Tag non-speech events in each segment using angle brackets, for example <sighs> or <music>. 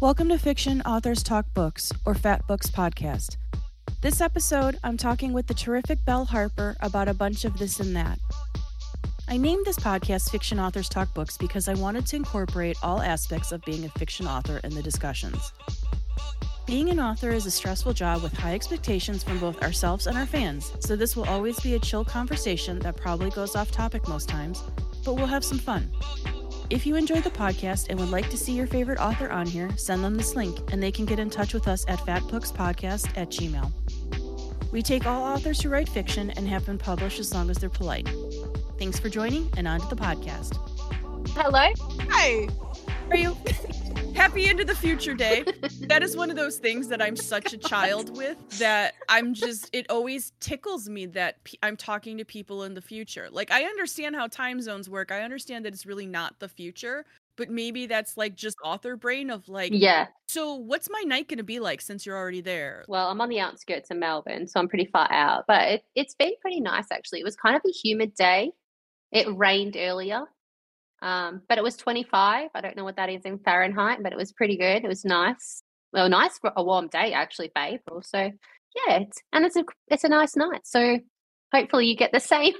Welcome to Fiction Authors Talk Books, or Fat Books Podcast. This episode, I'm talking with the terrific Belle Harper about a bunch of this and that. I named this podcast Fiction Authors Talk Books because I wanted to incorporate all aspects of being a fiction author in the discussions. Being an author is a stressful job with high expectations from both ourselves and our fans, so this will always be a chill conversation that probably goes off topic most times, but we'll have some fun. If you enjoy the podcast and would like to see your favorite author on here, send them this link and they can get in touch with us at fatbookspodcast at gmail. We take all authors who write fiction and have been published as long as they're polite. Thanks for joining and on to the podcast. Hello. Hi. How are you? <laughs> Happy into the future day. That is one of those things that I'm such a <laughs> child with that I'm just, it always tickles me that pe- I'm talking to people in the future. Like, I understand how time zones work. I understand that it's really not the future, but maybe that's like just author brain of like, Yeah. so what's my night going to be like since you're already there? Well, I'm on the outskirts of Melbourne, so I'm pretty far out. But it, it's been pretty nice actually. It was kind of a humid day. It rained earlier, um, but it was 25. I don't know what that is in Fahrenheit, but it was pretty good. It was nice. Well, nice for a warm day actually for April. So yeah, it's and it's a it's a nice night. So hopefully you get the <laughs> same.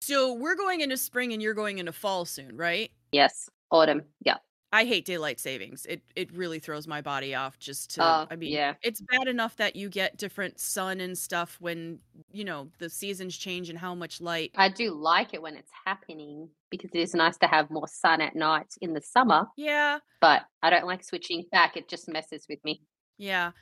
So we're going into spring and you're going into fall soon, right? Yes, autumn. Yeah. I hate daylight savings. It it really throws my body off just to Oh, I mean, yeah. it's bad enough that you get different sun and stuff when, you know, the seasons change and how much light. I do like it when it's happening because it is nice to have more sun at night in the summer. Yeah. But I don't like switching back. It just messes with me. Yeah.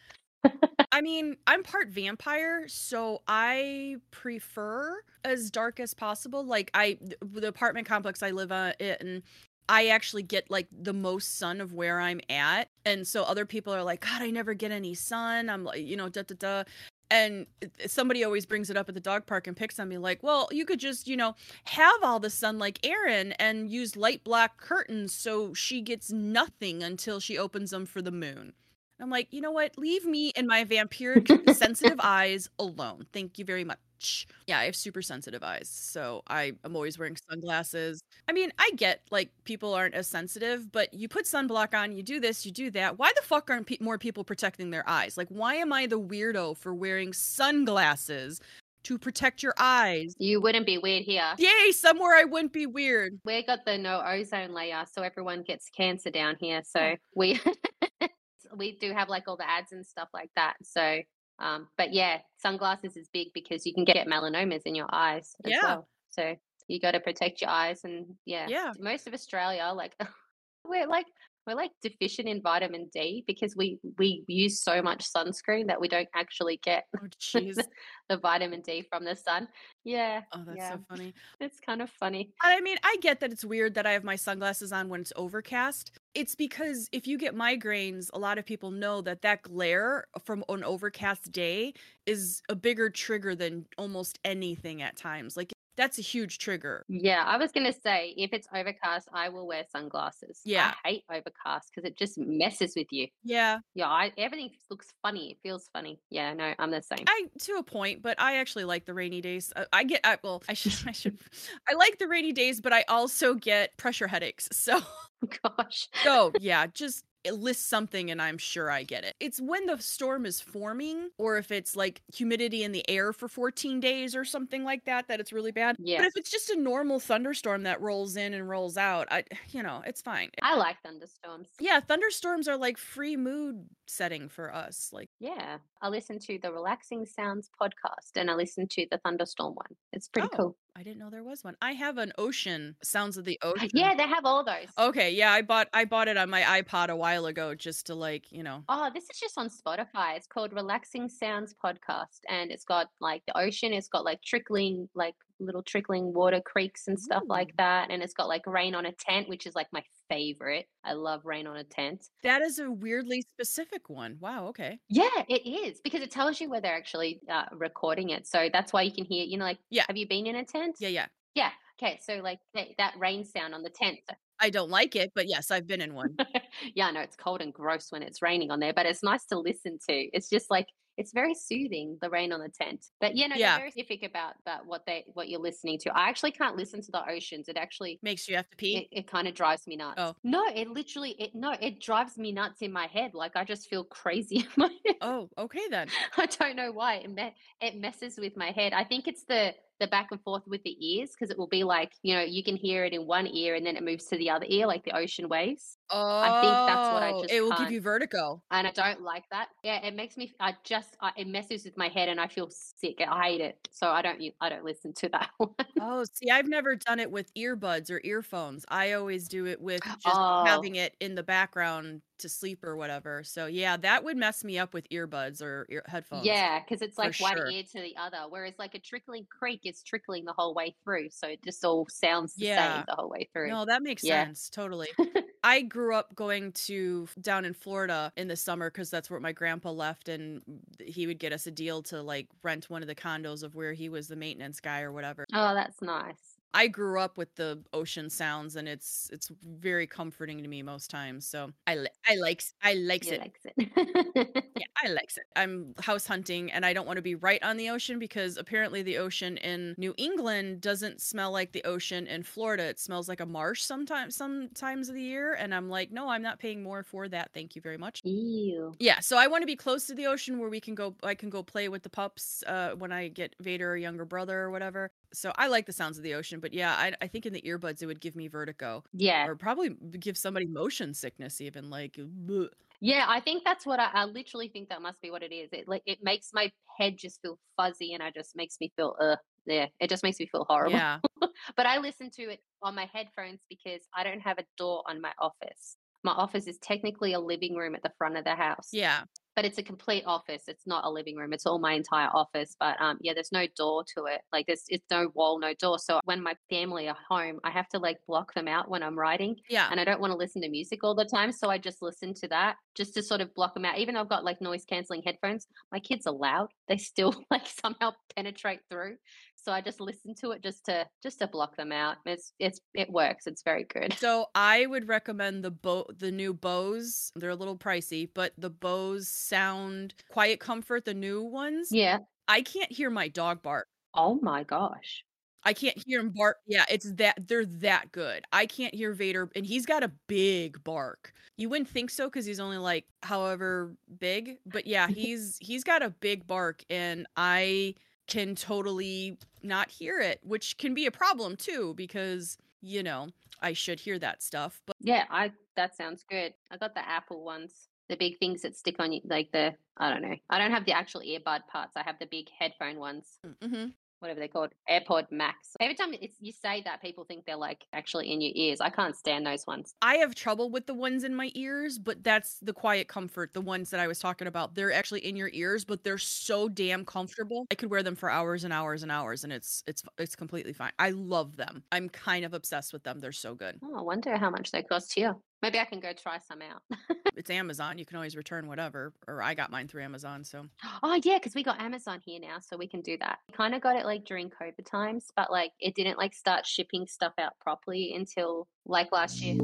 <laughs> I mean, I'm part vampire, so I prefer as dark as possible. Like I the apartment complex I live uh, in, I actually get like the most sun of where I'm at. And so other people are like, "God, I never get any sun." I'm like, you know, da da da. And somebody always brings it up at the dog park and picks on me like, "Well, you could just, you know, have all the sun like Erin and use light black curtains so she gets nothing until she opens them for the moon." I'm like, you know what? Leave me and my vampiric <laughs> sensitive eyes alone. Thank you very much. Yeah, I have super sensitive eyes, so I am always wearing sunglasses. I mean, I get like people aren't as sensitive, but you put sunblock on, you do this, you do that. Why the fuck aren't pe- more people protecting their eyes? Like, why am I the weirdo for wearing sunglasses to protect your eyes? You wouldn't be weird here. Yay, somewhere I wouldn't be weird. We got the no ozone layer, so everyone gets cancer down here. So we <laughs> we do have like all the ads and stuff like that. So um, but yeah, sunglasses is big because you can get melanomas in your eyes as Yeah. well. So you got to protect your eyes, and yeah, Yeah. most of Australia, like <laughs> we're like we're like deficient in vitamin D because we we use so much sunscreen that we don't actually get Oh, <laughs> the vitamin D from the sun. Yeah, Oh, that's yeah, so funny. <laughs> it's kind of funny. I mean, I get that it's weird that I have my sunglasses on when it's overcast. It's because if you get migraines, a lot of people know that that glare from an overcast day is a bigger trigger than almost anything at times. Like that's a huge trigger. Yeah, I was gonna say if it's overcast, I will wear sunglasses. Yeah. I hate overcast because it just messes with you. Yeah, Yeah, I, everything looks funny. It feels funny. Yeah, no, I'm the same. I to a point, but I actually like the rainy days. Uh, I get I, well, I should <laughs> I should I like the rainy days, but I also get pressure headaches. So <laughs> Gosh. So yeah, just list something and I'm sure I get it. It's when the storm is forming or if it's like humidity in the air for 14 days or something like that that it's really bad. Yeah. But if it's just a normal thunderstorm that rolls in and rolls out, I you know, it's fine. I like thunderstorms. Yeah, thunderstorms are like free mood setting for us. Like Yeah. I listen to the Relaxing Sounds podcast and I listen to the thunderstorm one. It's pretty oh, cool. I didn't know there was one. I have an ocean sounds of the <laughs> ocean. Yeah, they have all those. Okay, yeah, I bought I bought it on my iPod a while ago just to like, you know. Oh, this is just on Spotify. It's called Relaxing Sounds Podcast, and it's got like the ocean. It's got like trickling, like little trickling water creeks and stuff like that. And it's got like rain on a tent, which is like my favorite. I love rain on a tent. That is a weirdly specific one. Wow, okay. Yeah, it is because it tells you where they're actually uh, recording it. So that's why you can hear. You know, like Yeah. have you been in a tent? Yeah, yeah. Yeah. Okay. So like that, that rain sound on the tent. I don't like it, but yes, I've been in one. <laughs> yeah, I know it's cold and gross when it's raining on there, but it's nice to listen to. It's just like it's very soothing the rain on the tent. But yeah, no, Yeah. very specific about that what they what you're listening to. I actually can't listen to the oceans. It actually Makes you have to pee. it, it kind of drives me nuts. Oh. No, it literally it no, it drives me nuts in my head. Like I just feel crazy <laughs> in my head. oh, okay then. I don't know why it me- it messes with my head. I think it's the the back and forth with the ears because it will be like you know you can hear it in one ear and then it moves to the other ear like the ocean waves. Oh, I think that's what I oh, just It will give can't- you vertigo. and I don't like that. Yeah, it makes me. I just I, it messes with my head, and I feel sick. I hate it, so I don't. I don't listen to that <laughs> one. Oh, see, I've never done it with earbuds or earphones. I always do it with just Oh. having it in the background to sleep or whatever. So yeah, that would mess me up with earbuds or ear- headphones. yeah, because it's like one sure. ear to the other, whereas like a trickling creek is trickling the whole way through, so it just all sounds the Yeah. same the whole way through. No, that makes Yeah. sense. Totally. <laughs> I grew up going to down in Florida in the summer because that's where my grandpa left, and he would get us a deal to like rent one of the condos of where he was the maintenance guy or whatever. Oh, that's nice. I grew up with the ocean sounds, and it's it's very comforting to me most times. So I li- I likes I likes You it. likes it. Yeah, I likes it. I'm house hunting and I don't want to be right on the ocean because apparently the ocean in New England doesn't smell like the ocean in Florida. It smells like a marsh sometimes some times of the year and I'm like, "No, I'm not paying more for that. Thank you very much." Ew. Yeah, so I want to be close to the ocean where we can go I can go play with the pups uh when I get Vader a younger brother or whatever. So I like the sounds of the ocean, but yeah, I I think in the earbuds it would give me vertigo Yeah. or probably give somebody motion sickness even like bleh. Yeah, I think that's what I, I literally think that must be what it is. It like it makes my head just feel fuzzy and I just makes me feel uh yeah, it just makes me feel horrible. Yeah. <laughs> But I listen to it on my headphones because I don't have a door on my office. My office is technically a living room at the front of the house. Yeah. But it's a complete office. It's not a living room. It's all my entire office. But um yeah, there's no door to it. Like there's it's no wall, no door. So when my family are home, I have to like block them out when I'm writing Yeah. and I don't want to listen to music all the time. So I just listen to that just to sort of block them out. Even though I've got like noise canceling headphones, my kids are loud. They still <laughs> like somehow penetrate through. So I just listen to it just to just to block them out. It's it's it works. It's very good. So I would recommend the Bo the new Bose. They're a little pricey, but the Bose Sound Quiet Comfort, the new ones. Yeah. I can't hear my dog bark. Oh my gosh. I can't hear him bark. Yeah, it's that they're that good. I can't hear Vader, and he's got a big bark. You wouldn't think so because he's only like however big, but yeah, <laughs> he's he's got a big bark, and I can totally not hear it, which can be a problem too because you know I should hear that stuff, but Yeah, I that sounds good. I got the Apple ones. The big things that stick on you like the I don't know. I don't have the actual earbud parts. I have the big headphone ones. hmm whatever they're called, AirPod Max. Every time it's, you say that, people think they're like actually in your ears. I can't stand those ones. I have trouble with the ones in my ears, but that's the quiet comfort. The ones that I was talking about, they're actually in your ears, but they're so damn comfortable. I could wear them for hours and hours and hours, and it's it's it's completely fine. I love them. I'm kind of obsessed with them. They're so good. Oh, I wonder how much they cost here. Maybe I can go try some out. <laughs> It's Amazon. You can always return whatever. Or I got mine through Amazon, so oh yeah, because we got Amazon here now, so we can do that. Kind of got it like during COVID times, but like it didn't like start shipping stuff out properly until like last year.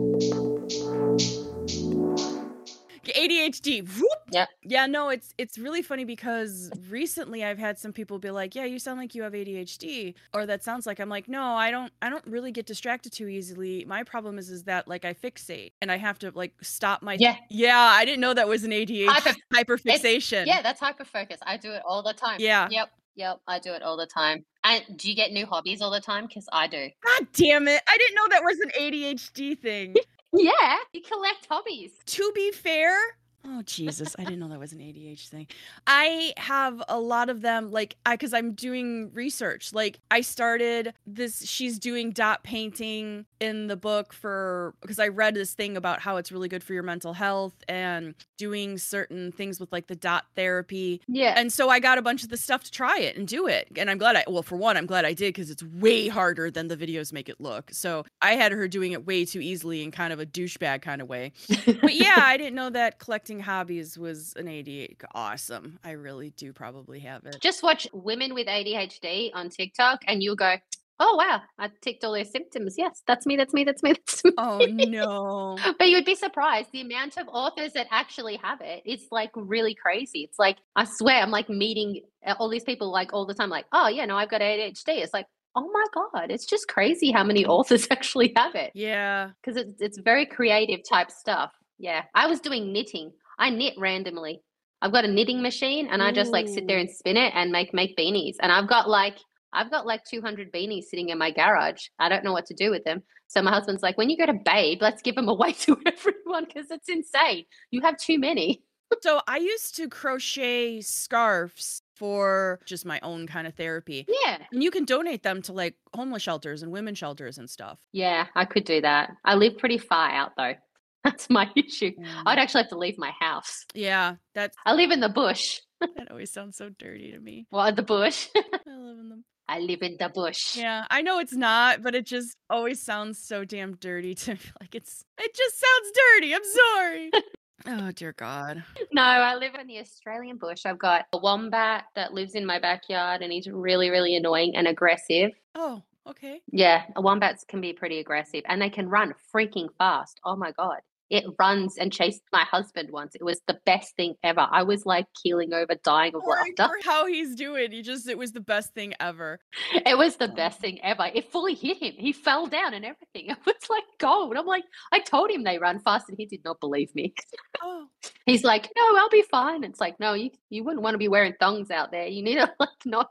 ADHD. Whoop. Yep. Yeah, no, it's it's really funny because recently I've had some people be like, "Yeah, you sound like you have ADHD," or that sounds like I'm like, "No, I don't. I don't really get distracted too easily. My problem is is that like I fixate and I have to like stop my Yeah. yeah. I didn't know that was an ADHD Hyper- hyperfixation. Yeah, that's hyperfocus. I do it all the time. Yeah. Yep. Yep. I do it all the time. And do you get new hobbies all the time? Because I do. God damn it! I didn't know that was an ADHD thing. Yeah. You collect hobbies. to be fair, oh Jesus, I didn't know that was an ADHD thing. I have a lot of them, like I because I'm doing research. Like I started this. She's doing dot painting in the book for because I read this thing about how it's really good for your mental health and doing certain things with like the dot therapy. Yeah. And so I got a bunch of the stuff to try it and do it. And I'm glad I, well, for one, I'm glad I did because it's way harder than the videos make it look. So I had her doing it way too easily in kind of a douchebag kind of way. But yeah, <laughs> I didn't know that collecting hobbies was an ADHD. Awesome. I really do probably have it. Just watch women with ADHD on TikTok and you'll go, oh wow, I ticked all those symptoms. Yes, that's me. That's me. That's me. <laughs> That's me. Oh no. <laughs> But you would be surprised the amount of authors that actually have it. It's like really crazy. It's like I swear I'm like meeting uh, all these people like all the time. Like, oh yeah, no, I've got ADHD. It's like, oh my god, it's just crazy how many authors <laughs> actually have it Yeah. because it's it's very creative type stuff. Yeah, I was doing knitting. I knit randomly. I've got a knitting machine, and I just like sit there and spin it and make make beanies. And I've got like I've got like 200 beanies sitting in my garage. I don't know what to do with them. So my husband's like, when you go to Babe, let's give them away <laughs> to everyone because it's insane. You have too many. So I used to crochet scarves for just my own kind of therapy. Yeah, And you can donate them to like homeless shelters and women shelters and stuff. yeah, I could do that. I live pretty far out though. That's my <laughs> issue. Mm. I'd actually have to leave my house. Yeah, that's I live in the bush. that always sounds so dirty to me. Well, the bush. <laughs> I live in them. I live in the bush. Yeah, I know it's not, but it just always sounds so damn dirty to <laughs> me. Like it's it just sounds dirty. I'm sorry. oh dear God. No, I live in the Australian bush. I've got a wombat that lives in my backyard and he's really, really annoying and aggressive. Oh, okay. Yeah, wombats can be pretty aggressive and they can run freaking fast. Oh my God. It runs and chased my husband once. It was the best thing ever. I was like keeling over, dying of Sorry laughter. for how he's doing. He just it was the best thing ever. It was the oh. best thing ever. It fully hit him. He fell down and everything. <laughs> It was like gold. I'm like, I told him they run fast and he did not believe me. Oh, <laughs> He's like, no, I'll be fine. It's like, no, you you wouldn't want to be wearing thongs out there. You need to <laughs> like not.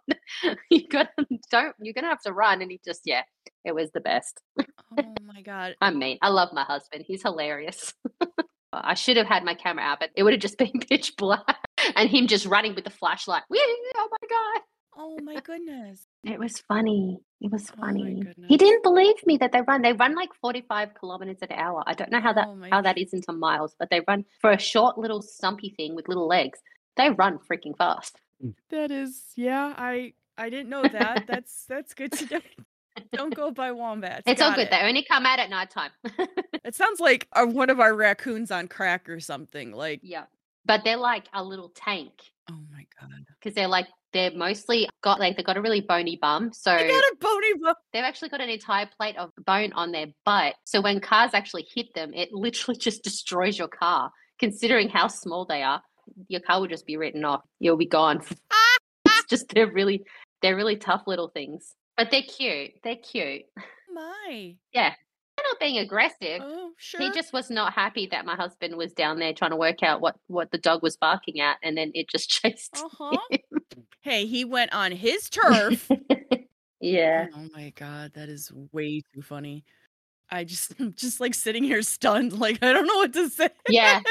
You got to don't. You're gonna have to run. And he just, yeah, it was the best. oh my God. I mean, I love my husband. He's hilarious. <laughs> I should have had my camera out, but it would have just <laughs> been pitch black and him just running with the flashlight. Whee! <laughs> Oh my god. Oh my goodness. It was funny. It was Oh funny. goodness. he didn't believe me that they run. They run like 45 kilometers an hour. I don't know how that Oh how that is into miles, but they run for a short little stumpy thing with little legs. They run freaking fast. Mm. That is, yeah. I I didn't know that. That's that's good to know. Don't go by wombats. It's all Got good. it. They only come out at nighttime. <laughs> It sounds like uh, one of our raccoons on crack or something. Like, yeah. But they're like a little tank oh my god, because they're like they're mostly got like they've got a really bony bum. So I got a bony bone. they've actually got an entire plate of bone on their butt. So when cars actually hit them, it literally <laughs> just destroys your car. Considering how small they are, your car will just be written off. You'll be gone. <laughs> it's just they're really they're really tough little things. But they're cute. They're cute. <laughs> My, Yeah. They're not being aggressive. oh sure. He just was not happy that my husband was down there trying to work out what what the dog was barking at and then it just <laughs> chased. uh huh. hey, he went on his <laughs> turf. yeah. Oh my god, that is way too funny. I just I'm <laughs> just like sitting here stunned, like I don't know what to say. Yeah. <laughs>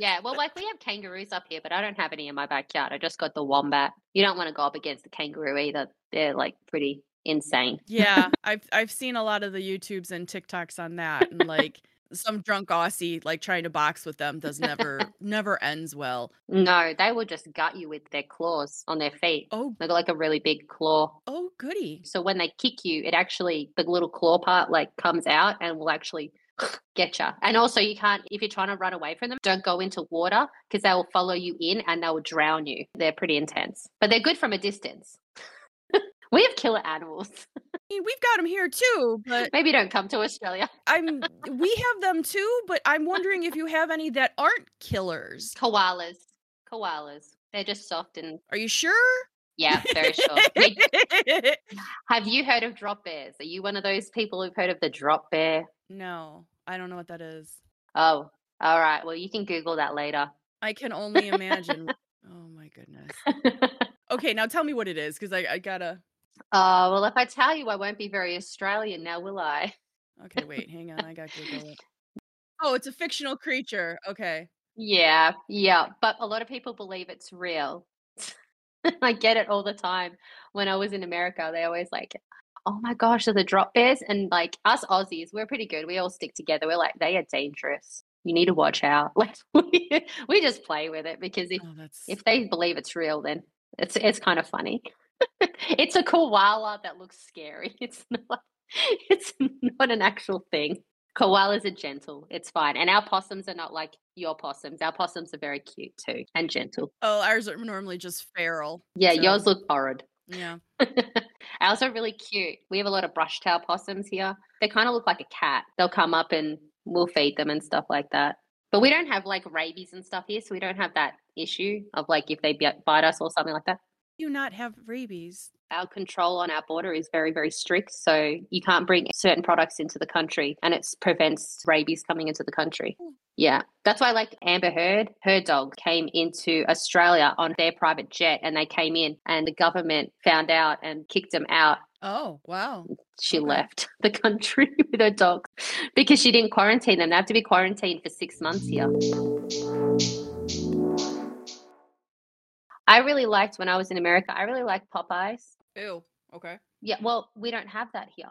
Yeah. Well, like we have kangaroos up here, but I don't have any in my backyard. I just got the wombat. You don't want to go up against the kangaroo either. They're like pretty insane. yeah, <laughs> I've I've seen a lot of the YouTubes and TikToks on that, and like some drunk Aussie like trying to box with them does never <laughs> never ends well. No, they will just gut you with their claws on their feet. Oh They got like a really big claw. oh goody. So when they kick you, it actually the little claw part like comes out and will actually <laughs> get you. And also, you can't if you're trying to run away from them, don't go into water because they will follow you in and they will drown you. They're pretty intense, but they're good from a distance. <laughs> we have killer animals. Mean, we've got them here too, but Maybe don't come to Australia. I'm we have them too, but I'm wondering if you have any that aren't killers. Koalas, koalas. They're just soft and Are you sure? yeah, very sure. <laughs> Have you heard of drop bears? Are you one of those people who've heard of the drop bear? no, I don't know what that is. Oh, all right. Well, you can Google that later. I can only imagine. <laughs> oh my goodness. <laughs> Okay, now tell me what it is, because I, I gotta. Oh, well, if I tell you, I won't be very Australian now, will I? Okay, wait, <laughs> hang on. I got to Google it. Oh, it's a fictional creature. Okay. Yeah, yeah. But a lot of people believe it's real. <laughs> I get it all the time. When I was in America, they always like, oh my gosh, are the drop bears? And like us Aussies, we're pretty good. We all stick together. We're like, they are dangerous. You need to watch out. <laughs> Like we, we just play with it because if Oh, if they believe it's real, then it's it's kind of funny. It's a koala that looks scary. <laughs> It's not it's not an actual thing. Koalas are gentle. It's fine. And our possums are not like your possums. Our possums are very cute too and gentle. Oh, ours are normally just feral. Yeah, So- yours look horrid. Yeah. <laughs> Ours are really cute. We have a lot of brush tail possums here. They kind of look like a cat. They'll come up and we'll feed them and stuff like that. But we don't have like rabies and stuff here, so we don't have that issue of like if they bite us or something like that. Do not have rabies. Our control on our border is very, very strict. So you can't bring certain products into the country and it prevents rabies coming into the country. Oh. Yeah. That's why, like Amber Heard, her dog came into Australia on their private jet and they came in and the government found out and kicked them out. Oh, wow. She okay. left <laughs> the country <laughs> with her dog because she didn't quarantine them. They have to be quarantined for six months here. I really liked when I was in America, I really liked Popeyes. Ew. Okay. Yeah. Well, we don't have that here.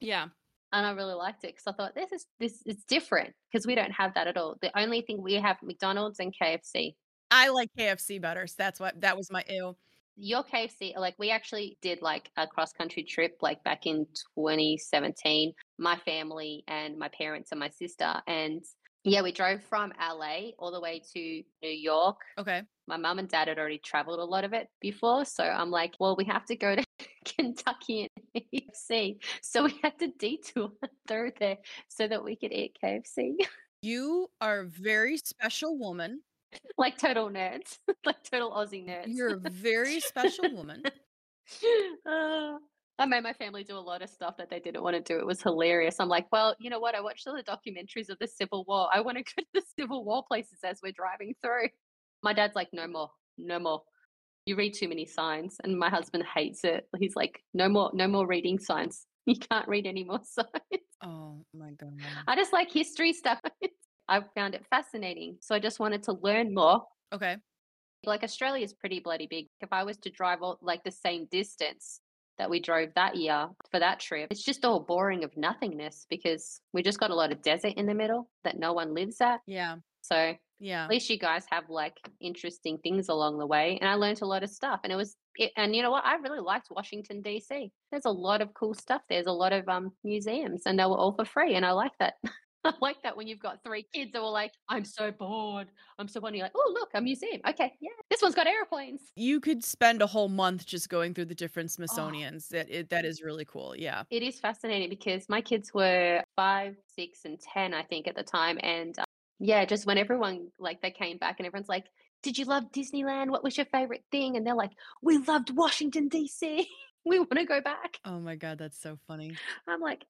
Yeah. And I really liked it because I thought this is this is different because we don't have that at all. The only thing we have McDonald's and KFC. I like KFC better. So that's what that was my ew. Your KFC, like we actually did like a cross country trip like back in 2017. My family and my parents and my sister and yeah, we drove from LA all the way to New York. Okay. My mum and dad had already traveled a lot of it before. So I'm like, well, we have to go to <laughs> Kentucky and KFC. So we had to detour <laughs> through there so that we could eat KFC. <laughs> You are a very special woman. like total nerds, like total Aussie nerds. You're a very special woman. Uh, I made my family do a lot of stuff that they didn't want to do. It was hilarious. I'm like, well, you know what? I watched all the documentaries of the Civil War. I want to <laughs> go to the Civil War places as we're driving through. My dad's like, no more, no more. You read too many signs. And my husband hates it. He's like, no more, no more reading signs. <laughs> You can't read any more <laughs> signs. Oh my God. I just like history stuff. I found it fascinating. So I just wanted to learn more. Okay. Like Australia is pretty bloody big. If I was to drive all, like the same distance, that we drove that year for that trip, it's just all boring of nothingness because we just got a lot of desert in the middle that no one lives at. Yeah. So yeah, at least you guys have like interesting things along the way, and I learned a lot of stuff. And it was, it, and you know what? I really liked Washington D.C. There's a lot of cool stuff. There's a lot of um museums, and they were all for free, and I like that. <laughs> <laughs> I like that when you've got three kids that were like, I'm so bored. I'm so bored. you're like, oh, look, a museum. Okay, yeah. This one's got airplanes. You could spend a whole month just going through the different oh. Smithsonians. Oh. That it, that is really cool. Yeah. It is fascinating because my kids were five, six, and 10, I think, at the time. And uh, yeah, just when everyone, like, they came back and everyone's like, did you love Disneyland? What was your favorite thing? And they're like, we loved Washington, D.C. <laughs> we want to go back. Oh my God, that's so funny. I'm like,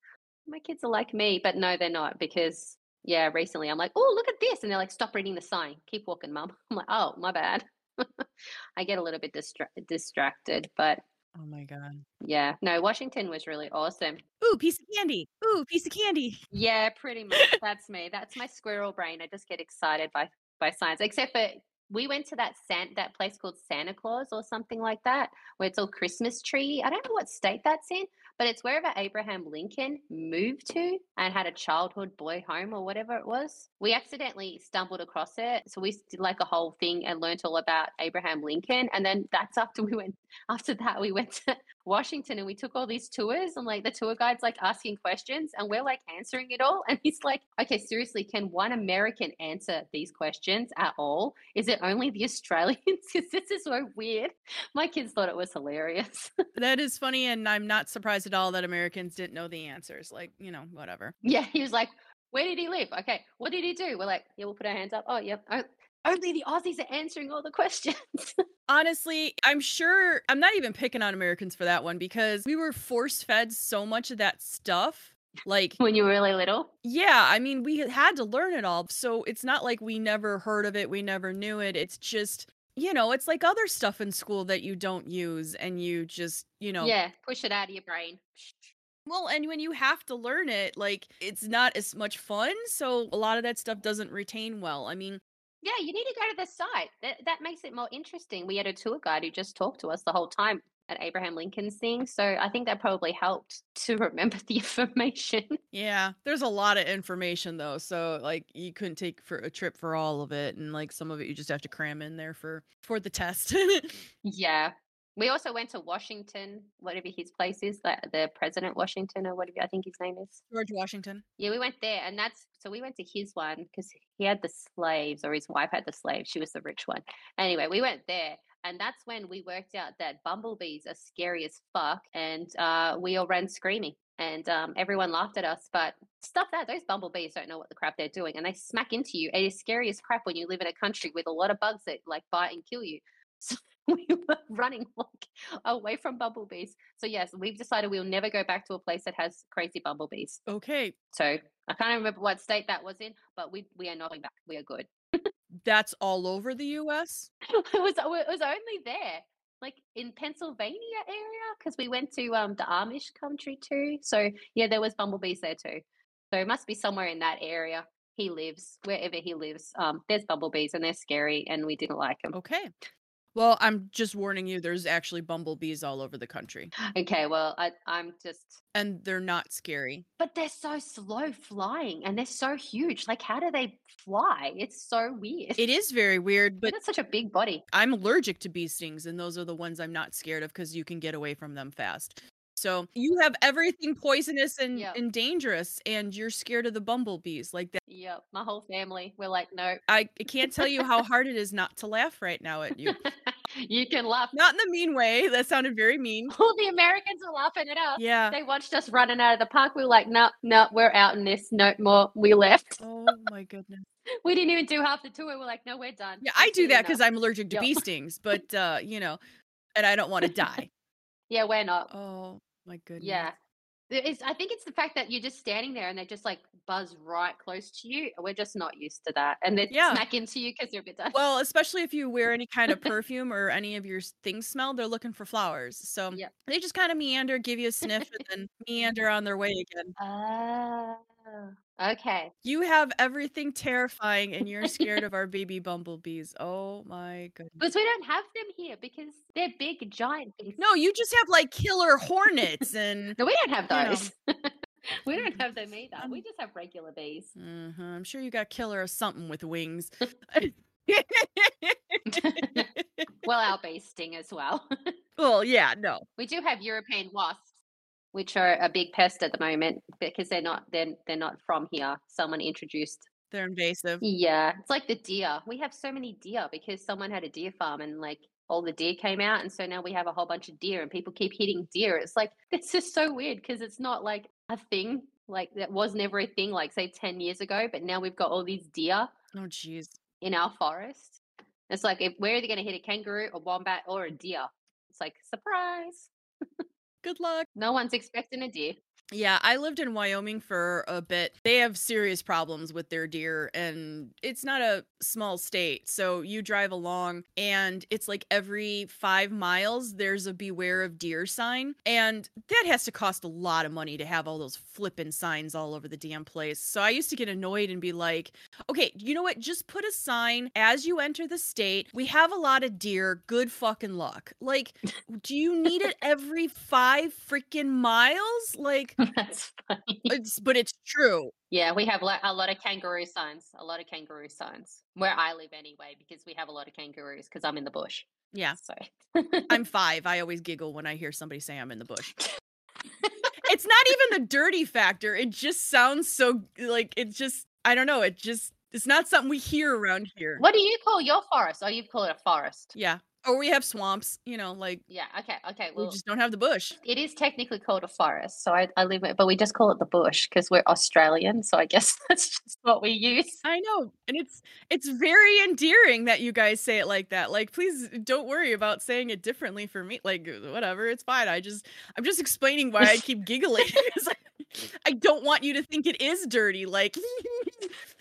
my kids are like me, but no, they're not because yeah, recently I'm like, oh, look at this, and they're like, stop reading the sign, keep walking, mum. <laughs> I'm like, oh, my bad. <laughs> I get a little bit distra- distracted, but oh my god, yeah, no, Washington was really awesome. Ooh, piece of candy. Ooh, piece of candy. Yeah, pretty <laughs> much. That's me. That's my squirrel brain. I just get excited by by science, except for we went to that San- that place called Santa Claus or something like that, where it's all Christmas tree. I don't know what state that's in, but it's wherever Abraham Lincoln moved to and had a childhood boy home or whatever it was. We accidentally stumbled across it. So we did like a whole thing and learned all about Abraham Lincoln. And then that's after we went, <laughs> after that, we went to Washington and we took all these tours and like the tour guide's like asking questions and we're like answering it all. And he's like, okay, seriously, can one American answer these questions at all? Is it only the <laughs> Australians? Because this is so weird. My kids thought it was hilarious. <laughs> that is funny. And I'm not surprised at all that Americans didn't know the answers. Like, you know, whatever. Yeah. He was like, where did he live? Okay. What did he do? We're like, yeah, we'll put our hands up. Oh, yep. Oh, only the Aussies are answering all the questions. <laughs> Honestly, I'm sure I'm not even picking on Americans for that one because we were force fed so much of that stuff. Like when you were really little? Yeah, I mean, we had to learn it all. So it's not like we never heard of it, we never knew it. It's just, you know, it's like other stuff in school that you don't use and you just, you know. Yeah, push it out of your brain. Well, and when you have to learn it, like it's not as much fun. So a lot of that stuff doesn't retain well. I mean, yeah, you need to go to the site. That that makes it more interesting. We had a tour guide who just talked to us the whole time at Abraham Lincoln's thing. So I think that probably helped <laughs> to remember the information. Yeah, there's a lot of information though. So like you couldn't take for a trip for all of it and like some of it you just have to cram in there for for the test. <laughs> yeah. We also went to Washington, whatever his place is, like the President Washington or whatever I think his name is. George Washington. Yeah, we went there, and that's so we went to his one because he had the slaves, or his wife had the slaves. She was the rich one. Anyway, we went there, and that's when we worked out that bumblebees are scary as fuck, and uh, we all ran screaming, and um, everyone laughed at us. But stuff that those bumblebees don't know what the crap they're doing, and they smack into you. It is scary as crap when you live in a country with a lot of bugs that like bite and kill you. <laughs> So we were running like away from bumblebees. So yes, we've decided we'll never go back to a place that has crazy bumblebees. Okay. So I can't remember what state that was in, but we we are not going back. We are good. That's all over the US? <laughs> it was it was only there, like in Pennsylvania area, because we went to um the Amish country too. So yeah, there was bumblebees there too. So it must be somewhere in that area. He lives wherever he lives. Um, there's bumblebees and they're scary, and we didn't like them. Okay. Well, I'm just warning you, there's actually bumblebees all over the country. Okay, well, I, I'm just. And they're not scary. But they're so slow flying and they're so huge. Like, how do they fly? It's so weird. It is very weird, but it's such a big body. I'm allergic to bee stings, and those are the ones I'm not scared of because you can get away from them fast. So you have everything poisonous and, and dangerous, and you're scared of the bumblebees like that. Yep, my whole family. We're like, no. I can't tell you how hard it is not to laugh right now at you. <laughs> you can laugh. Not in the mean way. That sounded very mean. All the Americans are laughing it up. Yeah. They watched us running out of the park. We were like, no, no, we're out in this. No more. We left. Oh my goodness. <laughs> We didn't even do half the tour. We're like, no, we're done. Yeah, I do that because. I'm allergic to Yep. bee stings, but uh, you know, and I don't want to <laughs> die. Yeah, we're not. Oh my goodness. Yeah. There is- I think it's the fact that you're just standing there and they just like buzz right close to you. We're just not used to that. And they Yeah. smack into you because you're a bit done. Well, especially if you wear any kind of <laughs> perfume or any of your things smell, they're looking for flowers. So they just kind of meander, give you a sniff, and then meander on their way again. Ah, okay. You have everything terrifying, and you're scared <laughs> of our baby bumblebees. Oh my goodness. Because we don't have them here because they're big, giant things. No, you just have like killer hornets and. No, we don't have you know. those. <laughs> we don't have them either. We Um, just have regular bees. Mhm, I'm sure you got killer or something with wings. <laughs> well, our bees sting as well. well, yeah, no. we do have European wasps, which are a big pest at the moment because they're not they're, they're not from here. Someone introduced They're invasive. Yeah, it's like the deer. We have so many deer because someone had a deer farm and like all the deer came out, and so now we have a whole bunch of deer, and people keep hitting deer. It's like <laughs> it's just so weird because it's not like a thing like that was never a thing like say 10 years ago, but now we've got all these deer Oh, jeez. in our forest. It's like if we're either going to hit a kangaroo, a wombat, or a deer. It's like surprise. <laughs> Good luck. No one's expecting a deer. Yeah, I lived in Wyoming for a bit. They have serious problems with their deer, and it's not a small state. So you drive along, and it's like every five miles, there's a beware of deer sign. And that has to cost a lot of money to have all those flippin' signs all over the damn place. So I used to get annoyed and be like, okay, you know what? Just put a sign as you enter the state. We have a lot of deer. Good fucking luck. Like, do you need it <laughs> every five freaking miles? Like, <laughs> That's funny. it's, but it's true. Yeah, we have lo- a lot of kangaroo signs. A lot of kangaroo signs where I live anyway, because we have a lot of kangaroos because I'm in the bush. Yeah, So I'm <laughs> five. I always giggle when I hear somebody say I'm in the bush. <laughs> it's not even the dirty factor. It just sounds so like it just I don't know. It just it's not something we hear around here. what do you call your forest? Oh, you call it a forest. Yeah. Or we have swamps, you know, like Yeah. Okay. Okay. we just don't have the bush. it is technically called a forest, so I, I live it, but we just call it the bush because we're Australian. So I guess <laughs> that's just what we use. I know. And it's it's very endearing that you guys say it like that. Like please don't worry about saying it differently for me. Like whatever, it's fine. I just I'm just explaining why I keep giggling. <laughs> I don't want you to think it is dirty. Like <laughs>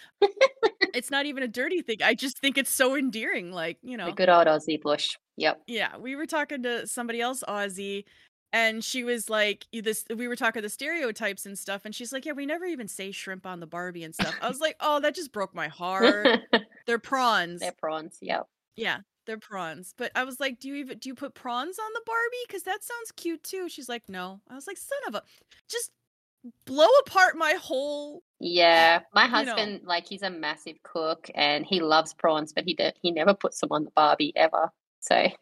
it's not even a dirty thing. I just think it's so endearing. Like, you know. The good old Aussie bush. Yep. Yeah, we were talking to somebody else, Aussie, and she was like, "This." We were talking the stereotypes and stuff, and she's like, "Yeah, we never even say shrimp on the Barbie and stuff." I was like, "Oh, that just broke my heart." <laughs> They're prawns. They're prawns. Yep. Yeah, they're prawns. But I was like, "Do you even do you put prawns on the Barbie? Because that sounds cute too." She's like, "No." I was like, "Son of a, just blow apart my whole." Yeah, my You know. husband, like, he's a massive cook and he loves prawns, but he de- he never puts them on the Barbie ever. So I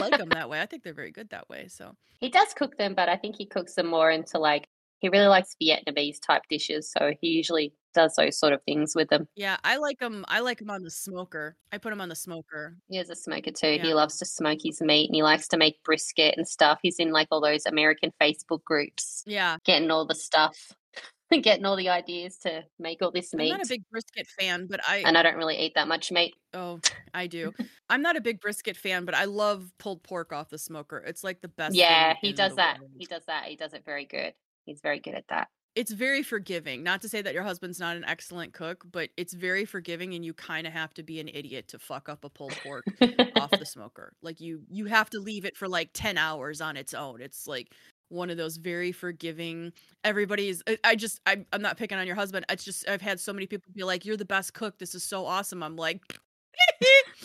like them <laughs> that way. I think they're very good that way. So he does cook them, but I think he cooks them more into like he really likes Vietnamese type dishes, so he usually does those sort of things with them. yeah, I like them. I like them on the smoker. I put them on the smoker. He is a smoker too. Yeah. He loves to smoke his meat and he likes to make brisket and stuff. He's in like all those American Facebook groups, Yeah, getting all the stuff, <laughs> getting all the ideas to make all this meat. I'm not a big brisket fan, but I and I don't really eat that much meat. oh I do. <laughs> I'm not a big brisket fan, but I love pulled pork off the smoker. It's like the best. Yeah, he does that. world. He does that. He does it very good. He's very good at that. It's very forgiving. Not to say that your husband's not an excellent cook, but it's very forgiving, and you kind of have to be an idiot to fuck up a pulled pork off the <laughs> smoker. Like you you have to leave it for like 10 hours on its own. It's like one of those very forgiving everybody's I- I just I'm, I'm not picking on your husband. It's just I've had so many people be like you're the best cook. This is so awesome. I'm like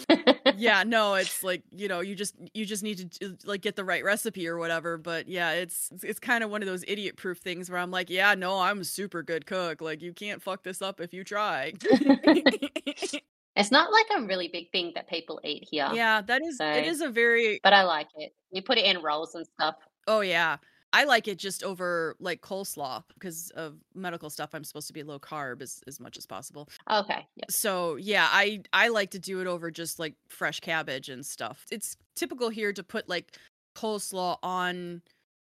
<laughs> yeah, no, it's like, you know, you just you just need to like get the right recipe or whatever, but yeah, it's it's kind of one of those idiot proof things where I'm like, yeah, no, I'm a super good cook. Like you can't fuck this up if you try. <laughs> it's not like a really big thing that people eat here. yeah, that is it So- is a very But I like it. You put it in rolls and stuff. Oh yeah. I like it just over like coleslaw because of medical stuff. I'm supposed to be low carb as, as much as possible. Okay. Yeah. So yeah, I I like to do it over just like fresh cabbage and stuff. It's typical here to put like coleslaw on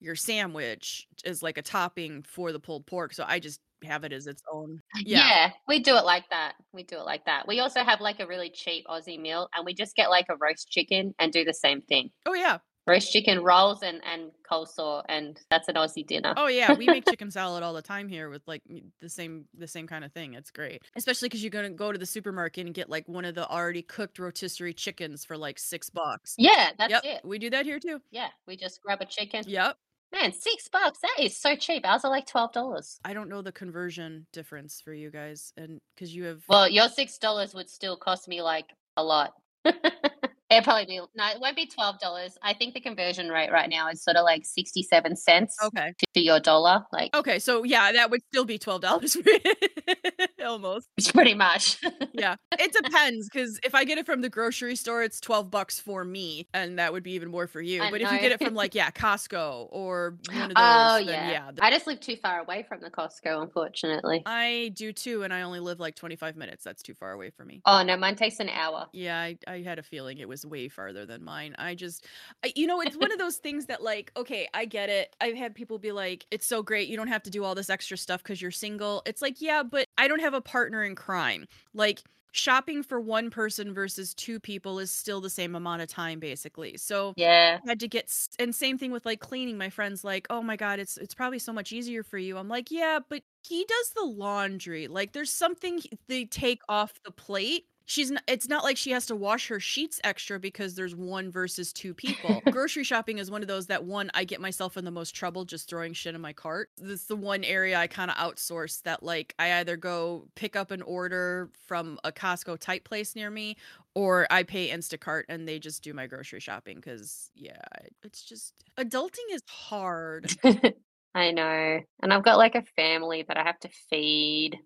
your sandwich as like a topping for the pulled pork. So I just have it as its own. yeah. Yeah. we do it like that. We do it like that. We also have like a really cheap Aussie meal and we just get like a roast chicken and do the same thing. Oh yeah. Roast chicken rolls and, and coleslaw and that's an Aussie dinner. Oh yeah, we make chicken salad all the time here with like the same the same kind of thing. It's great, especially because you're gonna go to the supermarket and get like one of the already cooked rotisserie chickens for like six bucks. Yeah, that's yep, it. we do that here too. Yeah, we just grab a chicken. Yep. Man, six bucks. That is so cheap. Ours are like twelve dollars. I don't know the conversion difference for you guys, and because you have Well, your six dollars would still cost me like a lot. <laughs> It'd probably be no, it won't be twelve dollars. I think the conversion rate right now is sort of like sixty-seven cents okay, to your dollar. Like okay, so yeah, that would still be twelve dollars <laughs> almost. it's <laughs> pretty much. Yeah, it depends because if I get it from the grocery store, it's twelve bucks for me, and that would be even more for you. I but if you get it from <laughs> like yeah, Costco or one of oh, those, oh yeah. yeah, th- I just live too far away from the Costco, unfortunately. I do too, and I only live like 25 minutes. That's too far away from me. Oh no, mine takes an hour. Yeah, I, I had a feeling it was way farther than mine. I just, I, you know, it's one of those things that, like, okay, I get it. I've had people be like, it's so great. You don't have to do all this extra stuff because you're single. It's like, yeah, but I don't have a partner in crime. Like, shopping for one person versus two people is still the same amount of time, basically. So, Yeah. had to get and same thing with like cleaning my friends like oh my god it's it's probably so much easier for you i'm like yeah but he does the laundry like there's something they take off the plate she's not, it's not like she has to wash her sheets extra because there's one versus two people <laughs> grocery shopping is one of those that one i get myself in the most trouble just throwing shit in my cart this is the one area i kind of outsource that like i either go pick up an order from a costco type place near me or I pay Instacart and they just do my grocery shopping because yeah, it's just adulting is hard. <laughs> I know. And I've got like a family that I have to feed.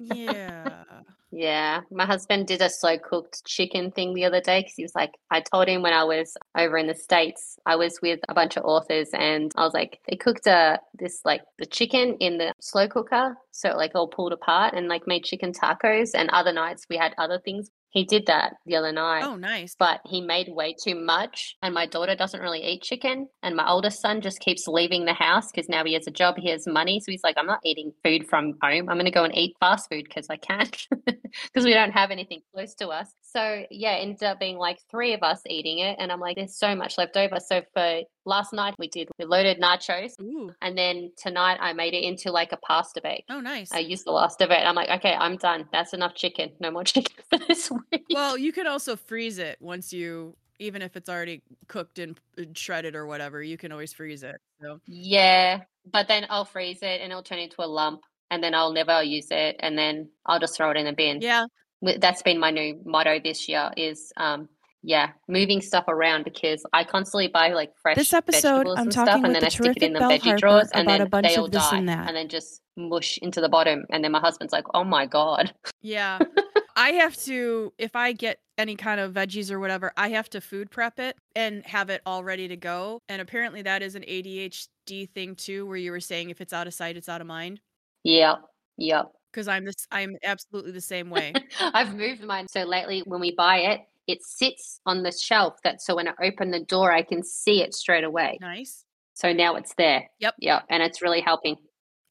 Yeah. Yeah, my husband did a slow cooked chicken thing the other day because he was like, I told him when I was over in the States, I was with a bunch of authors and I was like, they cooked uh, this like the chicken in the slow cooker. So it, like all pulled apart and like made chicken tacos. And other nights we had other things. He did that the other night. oh, nice. But he made way too much, and my daughter doesn't really eat chicken. And my oldest son just keeps leaving the house because now he has a job, he has money. So he's like, I'm not eating food from home. I'm going to go and eat fast food because I can't, because <laughs> we don't have anything close to us. So yeah, it ended up being like three of us eating it. And I'm like, there's so much left over. So for last night, we did, we loaded nachos. Ooh. And then tonight, I made it into like a pasta bake. Oh, nice. I used the last of it. I'm like, okay, I'm done. That's enough chicken. No more <laughs> chicken for this week. well, you can also freeze it once you, even if it's already cooked and and shredded or whatever, you can always freeze it. So Yeah, but then I'll freeze it and it'll turn into a lump, and then I'll never use it, and then I'll just throw it in the bin. yeah, That's been my new motto this year: is um, yeah, moving stuff around because I constantly buy like fresh This episode, vegetables I'm and talking stuff, and then the I stick it in the Belle veggie Harper drawers, and then they all die, and and then just mush into the bottom. And then my husband's like, "Oh my god." Yeah. <laughs> I have to if I get any kind of veggies or whatever, I have to food prep it and have it all ready to go. And apparently that is an ADHD thing too where you were saying if it's out of sight, it's out of mind Yeah. yep. because I'm this I'm absolutely the same way. <laughs> I've moved mine. So lately, when we buy it, it sits on the shelf. That so when I open the door, I can see it straight away. nice. So now it's there. Yep. Yep, and it's really helping.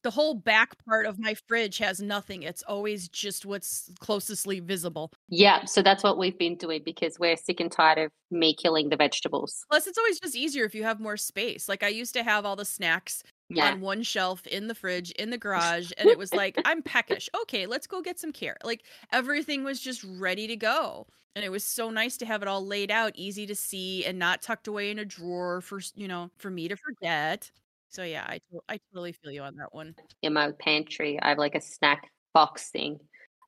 The whole back part of my fridge has nothing. It's always just what's closestly visible. Yeah, so that's what we've been doing because we're sick and tired of me killing the vegetables. Plus it's always just easier if you have more space. Like I used to have all the snacks Yeah. on one shelf in the fridge in the garage and it was like <laughs> i'm peckish okay let's go get some care like everything was just ready to go and it was so nice to have it all laid out easy to see and not tucked away in a drawer for you know for me to forget so yeah i, I totally feel you on that one in my pantry, I have like a snack box thing.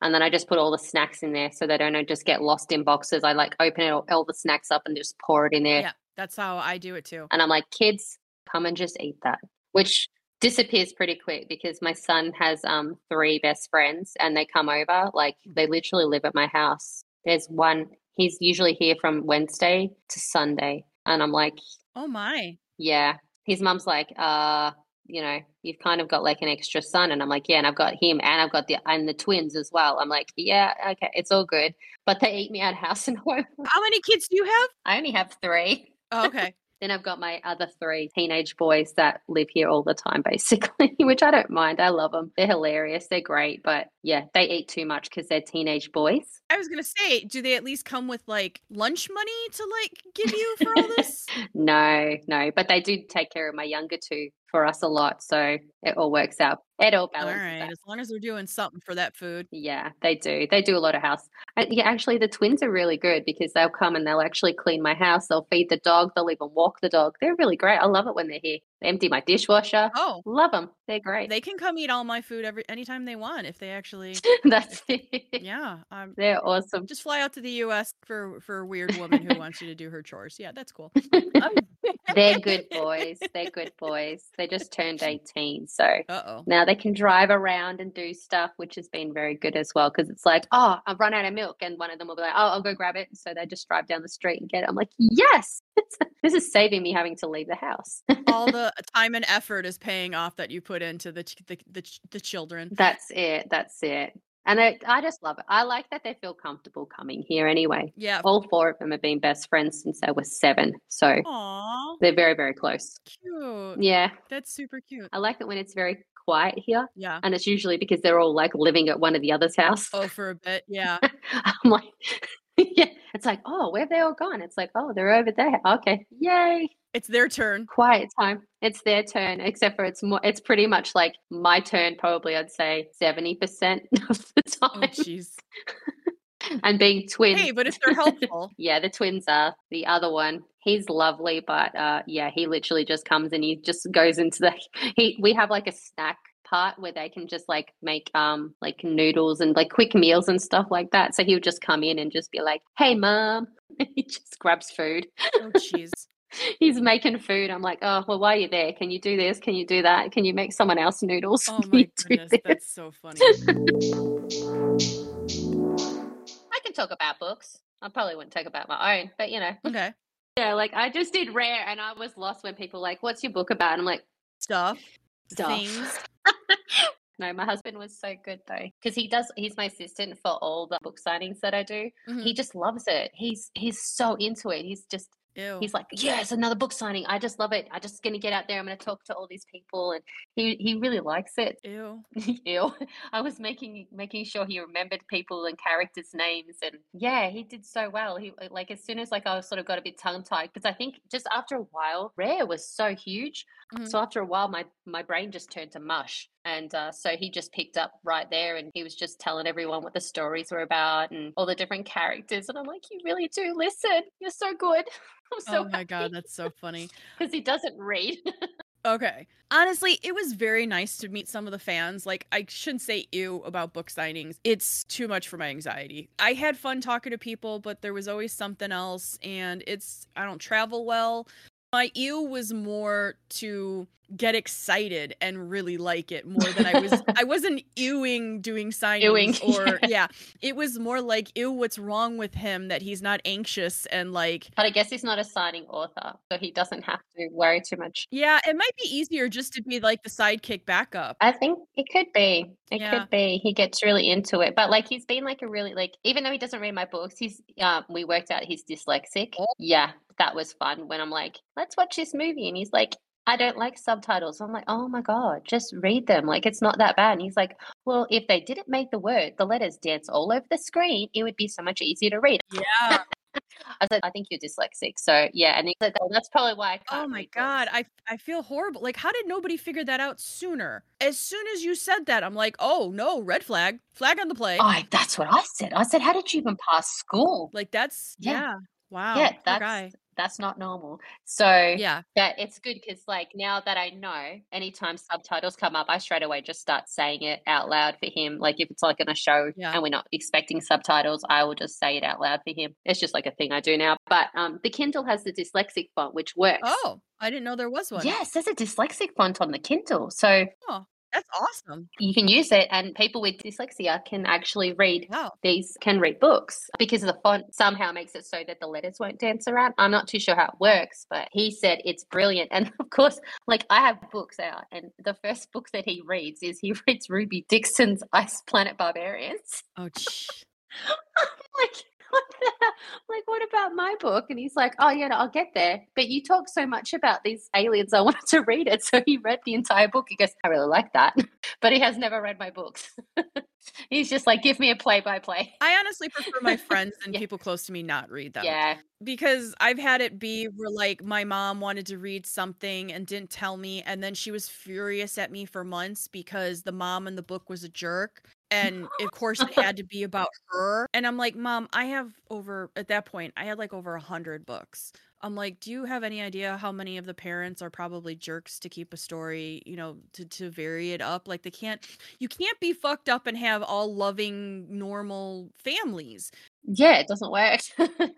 And then I just put all the snacks in there so they don't uh, just get lost in boxes. I like open it, all, all the snacks up and just pour it in there. yeah that's how i do it too And I'm like, kids, come and just eat that, which disappears pretty quick because my son has um three best friends and they come over. Like they literally live at my house. There's one, he's usually here from Wednesday to Sunday. And I'm like, oh my yeah. His mum's like, uh, you know, you've kind of got like an extra son. And I'm like, yeah, and I've got him and I've got the and the twins as well. I'm like, yeah, okay, it's all good. But they eat me out of house <laughs> and home. how many kids do you have I only have three. oh, okay Then I've got my other three teenage boys that live here all the time, <laughs> basically, which I don't mind. I love them. They're hilarious. They're great. But yeah, they eat too much because they're teenage boys. i was gonna say do they at least come with like lunch money to like give you for all this <laughs> No, no. But they do take care of my younger two for us a lot. So it all works out. It all all balances right out. as long as they're doing something for that food Yeah, they do. They do a lot of house. Uh, yeah, actually, the twins are really good because they'll come and they'll actually clean my house. They'll feed the dog. They'll even walk the dog. They're really great. I love it when they're here. They empty my dishwasher. oh Love them. They're great. they can come eat all my food every anytime they want if they actually <laughs> That's it. yeah um They're awesome. just fly out to the us for for a weird woman who wants you to do her chores yeah that's cool <laughs> Um, They're <laughs> good boys. They're good boys. They just turned 18. So uh-oh now they can drive around and do stuff, which has been very good as well. Because it's like, oh, I've run out of milk. And one of them will be like, oh, I'll go grab it. So they just drive down the street and get it. I'm like, yes, <laughs> this is saving me having to leave the house. all the <laughs> time and effort is paying off that you put into the ch- the the, ch- the children That's it. That's it. And I, I just love it. I like that they feel comfortable coming here anyway. yeah All four of them have been best friends since they were seven. So Aw, they're very, very close. cute Yeah. that's super cute I like it when it's very quiet here. yeah And it's usually because they're all like living at one of the other's house. oh for a bit <laughs> yeah I'm like, <laughs> yeah. It's like, oh, where have they all gone? It's like, oh, they're over there. Okay. Yay. It's their turn Quiet time. It's their turn, except for it's more, it's pretty much like my turn, probably, I'd say 70% <laughs> of the oh time. jeez <laughs> and being twins. hey but if they're <laughs> helpful Yeah, the twins are the other one. He's lovely, but uh, yeah, he literally just comes and he just goes into the. He we have like a snack part where they can just like make um like noodles and like quick meals and stuff like that. So he would just come in and just be like, "Hey, mom," he just grabs food. oh jeez <laughs> He's making food. I'm like, "Oh, well, while you're there, can you do this? Can you do that? Can you make someone else noodles? oh my goodness that's so funny I can talk about books. I probably wouldn't talk about my own, but you know, okay yeah, like I just did rare, and I was lost when people were like, "What's your book about?" And I'm like. stuff stuff. things <laughs> no, my husband was so good though, because he does. He's my assistant for all the book signings that I do. Mhm. He just loves it. He's he's so into it. He's just Ew. he's like, yes, another book signing. I just love it. I just gonna get out there. I'm gonna talk to all these people, and he he really likes it. Ew. <laughs> Ew. I was making making sure he remembered people and characters' names, and yeah, he did so well. He like as soon as like I was sort of got a bit tongue tied because I think just after a while, Rare was so huge. Mhm. So after a while, my my brain just turned to mush, and uh, so he just picked up right there, and he was just telling everyone what the stories were about and all the different characters, and I'm like, you really do listen. You're so good. <laughs> I'm so oh my god that's so funny <laughs> because he doesn't read. <laughs> Okay. Honestly, it was very nice to meet some of the fans. Like, I shouldn't say ew about book signings. It's too much for my anxiety. I had fun talking to people, but there was always something else. And it's, I don't travel well. My ew was more to get excited and really like it more than I was <laughs> I wasn't ewing doing Ewing, or <laughs> yeah. It was more like ew what's wrong with him that he's not anxious and like But I guess he's not a signing author, so he doesn't have to worry too much. yeah, it might be easier just to be like the sidekick backup. I think it could be. It Yeah. could be. He gets really into it. But like he's been like a really like even though he doesn't read my books, he's um we worked out he's dyslexic. Oh. Yeah, that was fun when I'm like, let's watch this movie and he's like I don't like subtitles. I'm like, oh my God, just read them. Like, it's not that bad. And he's like, well, if they didn't make the word, the letters dance all over the screen, it would be so much easier to read. Yeah. <laughs> I said, I think you're dyslexic. So, yeah. And he said, oh, that's probably why Oh my god, books." I I feel horrible. Like how did nobody figure that out sooner? As soon as you said that, I'm like, "Oh, no, red flag. Flag on the play." Oh, that's what I said. I said, how did you even pass school? Like that's yeah. Yeah. Wow. yeah, that's guy. That's not normal. So Yeah. yeah, it's good because like now that I know, anytime subtitles come up, I straight away just start saying it out loud for him. Like if it's like in a show Yeah. and we're not expecting subtitles, I will just say it out loud for him. It's just like a thing I do now. But um, the Kindle has the dyslexic font, which works. Oh, I didn't know there was one. yes, there's a dyslexic font on the Kindle, so Oh, that's awesome. you can use it, and people with dyslexia can actually read Wow. these can read books because the font somehow makes it so that the letters won't dance around. I'm not too sure how it works, but he said it's brilliant. And <laughs> of course, like I have books out, and the first book that he reads is he <laughs> reads Ruby Dixon's Ice Planet Barbarians. Oh, <laughs> I'm like, what the hell? Like, what about my book? And he's like, oh, yeah, no, I'll get there. But you talk so much about these aliens, I <laughs> wanted to read it. So he read the entire book. He goes, I really like that. <laughs> But he has never read my books. <laughs> he's just like, give me a play by play. I honestly prefer my friends and Yeah. people close to me not read them. Yeah. because I've had it be where like my mom wanted to read something and didn't tell me, and then she was furious at me for months because the mom in the book was a jerk. And of course, it had to be about her. And I'm like, Mom, I have over, at that point, I had like over a hundred books. I'm like, do you have any idea how many of the parents are probably jerks to keep a story, you know, to, to vary it up? Like, they can't, you can't be fucked up and have all loving, normal families Yeah, it doesn't work. <laughs>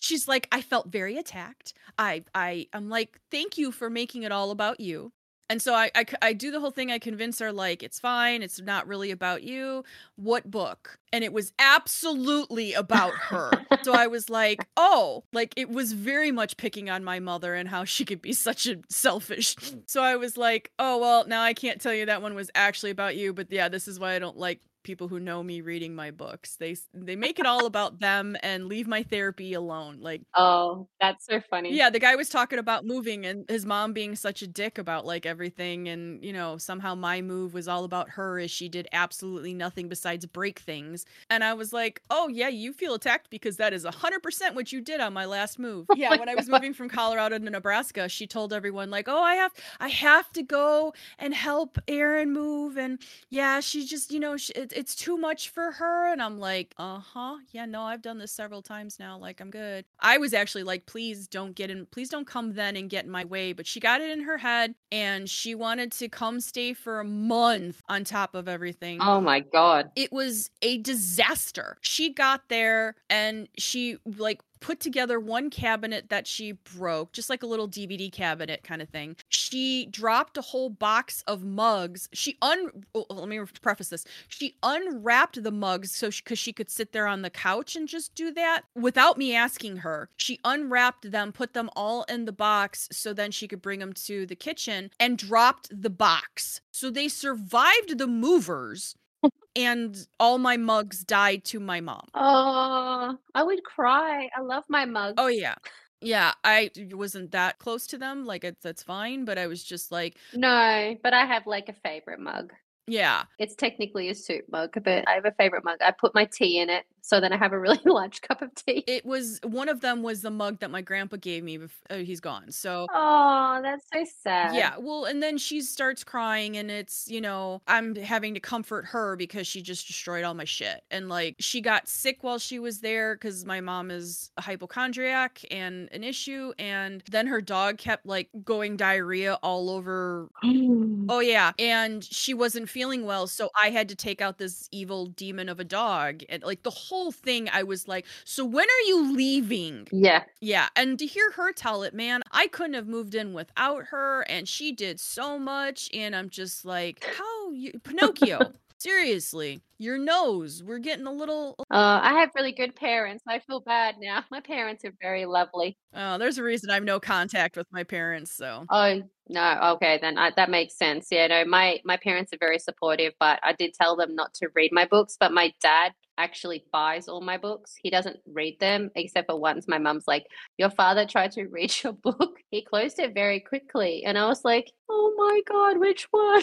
she's like i felt very attacked i i i'm like thank you for making it all about you and so I I do the whole thing i convince her like it's fine it's not really about you. What book? And it was absolutely about her. So i was like <laughs> oh like it was very much picking on my mother and how she could be such a selfish. Mm. So i was like oh well now i can't tell you that one was actually about you but yeah this is why i don't like people who know me reading my books. They they make it all about them and leave my therapy alone like oh, that's so funny. yeah the guy was talking about moving and his mom being such a dick about like everything and you know somehow my move was all about her as she did absolutely nothing besides break things. And i was like oh yeah you feel attacked because that is 100% what you did on my last move. <laughs> Oh yeah my when i was moving from colorado to nebraska she told everyone like oh i have i have to go and help Aaron move and yeah she just you know she, it, it's too much for her and i'm like uh-huh yeah no i've done this several times now like i'm good i was actually like please don't get in please don't come then and get in my way but she got it in her head and she wanted to come stay for a month on top of everything Oh my god. it was a disaster. She got there and she like put together one cabinet that she broke, just like a little DVD cabinet kind of thing. She dropped a whole box of mugs. She un oh, oh let me preface this. She unwrapped the mugs so cuz she could sit there on the couch and just do that without me asking her. She unwrapped them, put them all in the box so then she could bring them to the kitchen and dropped the box. So they survived the movers and all my mugs died to my mom. Oh, I would cry. I love my mug. Oh yeah. Yeah, I wasn't that close to them. Like it's that's fine, but I was just like, No, but I have like a favorite mug. yeah. It's technically a soup mug, but I have a favorite mug. I put my tea in it So then I have a really <laughs> large cup of tea. It was one of them was the mug that my grandpa gave me. Before, oh, he's gone. So Oh, that's so sad. yeah, well, and then she starts crying, and it's you know I'm having to comfort her because she just destroyed all my shit, and like she got sick while she was there because my mom is a hypochondriac and an issue, and then her dog kept like going diarrhea all over <gasps> Oh yeah, and she wasn't feeling well, so I had to take out this evil demon of a dog. And like the whole thing I was like, "So when are you leaving?" Yeah. Yeah, and to hear her tell it, man, I couldn't have moved in without her and she did so much and I'm just like, "How you Pinocchio? <laughs> Seriously, your nose. We're getting a little Uh, I have really good parents. I feel bad now. <laughs> My parents are very lovely. Oh, there's a reason I have no contact with my parents, so. Oh, no. Okay, then I, that makes sense. Yeah, no, my my parents are very supportive, but I did tell them not to read my books, but my dad actually buys all my books. He doesn't read them except for once my mum's like, "Your father tried to <laughs> read your book. He closed it very quickly." And I was like, "Oh my god, which one?"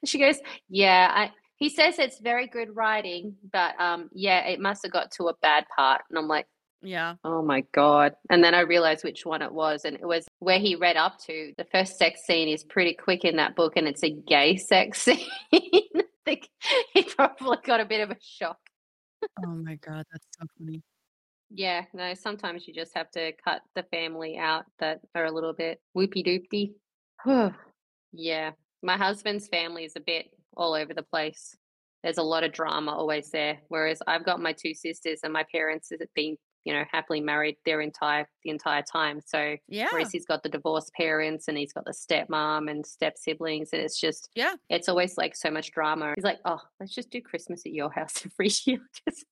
and <laughs> she goes, "Yeah, I he says it's very good writing, but um yeah, it must have got to a bad part." And I'm like, Yeah. Oh my God. And then I realized which one it was. And it was where he read up to. The first sex scene is pretty quick in that book, and it's a gay sex <laughs> scene. <laughs> Think he probably got a bit of a shock. Oh my god, that's so funny. Yeah, no, sometimes you just have to cut the family out that are a little bit whoopy doopty. <sighs> yeah. My husband's family is a bit all over the place. There's a lot of drama always there. Whereas I've got my two sisters and my parents have been you know, happily married their entire the entire time. So Yeah. whereas he's got the divorced parents and he's got the stepmom and step siblings, and it's just Yeah. it's always like so much drama. He's like, oh, let's just do Christmas at your house <laughs> every year. Just,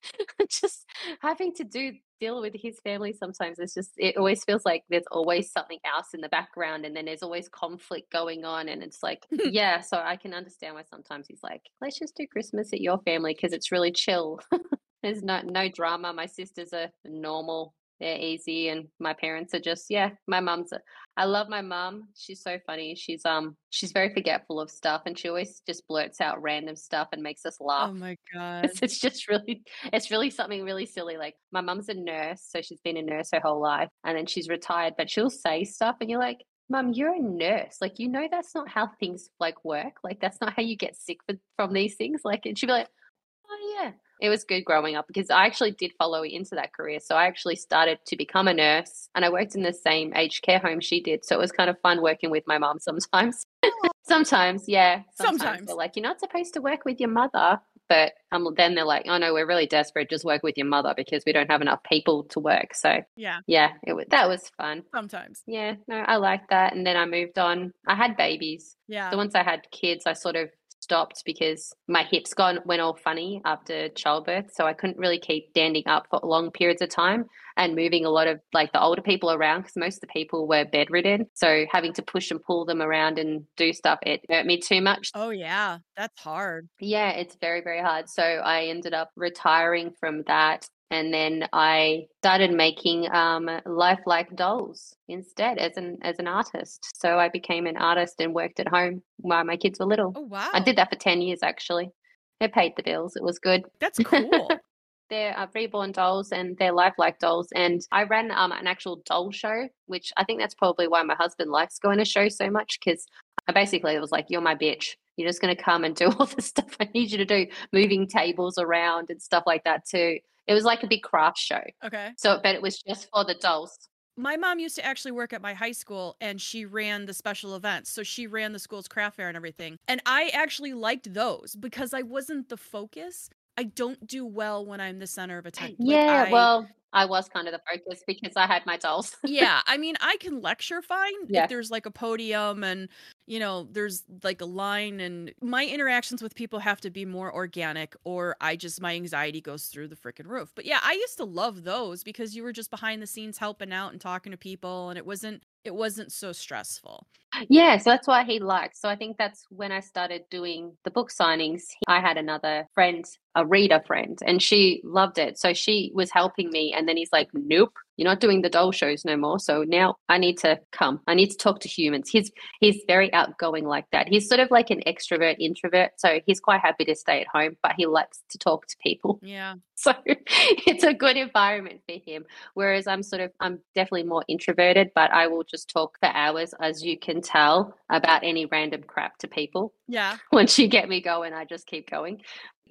<laughs> just having to do deal with his family sometimes it's just it always feels like there's always something else in the background and then there's always conflict going on and it's like <laughs> yeah so i can understand why sometimes he's like let's just do christmas at your family because it's really chill there's no no drama. My sisters are normal. They're easy and my parents are just yeah my mum's a, i love my mum. She's so funny. She's um she's very forgetful of stuff and she always just blurts out random stuff and makes us laugh. Oh my <laughs> god. it's, it's just really it's really something really silly like my mum's a nurse so she's been a nurse her whole life and then she's retired but she'll say stuff and you're like mum you're a nurse. Like you know that's not how things like work. Like that's not how you get sick with, from these things. Like and she'd be like oh yeah it was good growing up because I actually did follow into that career. So I actually started to become a nurse and I worked in the same aged care home she did. So it was kind of fun working with my mom sometimes. <laughs> sometimes, yeah. Sometimes. They're like, you're not supposed to work with your mother. But um, then they're like, oh no, we're really desperate. Just work with your mother because we don't have enough people to work. So Yeah. yeah, it was, that was fun. Sometimes. Yeah, no, I liked that. And then I moved on. I had babies. Yeah. So once I had kids, I sort of stopped because my hips gone went all funny after childbirth. So I couldn't really keep standing up for long periods of time and moving a lot of like the older people around because most of the people were bedridden. So having to push and pull them around and do stuff, it hurt me too much. Oh yeah, that's hard. Yeah, it's very, very hard. So I ended up retiring from that. And then I started making um, lifelike dolls instead as an as an artist. So I became an artist and worked at home while my kids were little. Oh wow. I did that for ten years actually. It paid the bills. It was good. That's <laughs> cool. They're uh, reborn dolls and they're lifelike dolls. And I ran um, an actual doll show, which I think that's probably why my husband likes going to shows so much because I basically was like, "You're my bitch. You're just going to come and <laughs> do all the stuff I need you to do, moving tables around and stuff like that too." It was like a big craft show. okay. So, but it was just for the dolls. My mom used to actually work at my high school and she ran the special events. So she ran the school's craft fair and everything. And I actually liked those because I wasn't the focus. I don't do well when I'm the center of attention. Like, yeah, I- well, I was kind of the focus because I had my dolls. <laughs> yeah, I mean, I can lecture fine Yeah. if there's like a podium and you know, there's like a line and my interactions with people have to be more organic or I just my anxiety goes through the freaking roof. But yeah, I used to love those because you were just behind the scenes helping out and talking to people and it wasn't it wasn't so stressful. Yeah, so that's why he likes. So I think that's when I started doing the book signings. I had another friend, a reader friend, and she loved it. So she was helping me. And then he's like, nope, you're not doing the doll shows no more. So now I need to come. I need to talk to humans. He's he's very outgoing like that. He's sort of like an extrovert introvert. So he's quite happy to stay at home, but he likes to talk to people. <laughs> Yeah. So it's a good environment for him. Whereas I'm sort of, I'm definitely more introverted, but I will just talk for hours, as you can tell, about any random crap to people. Yeah. <laughs> Once you get me going, I just keep going.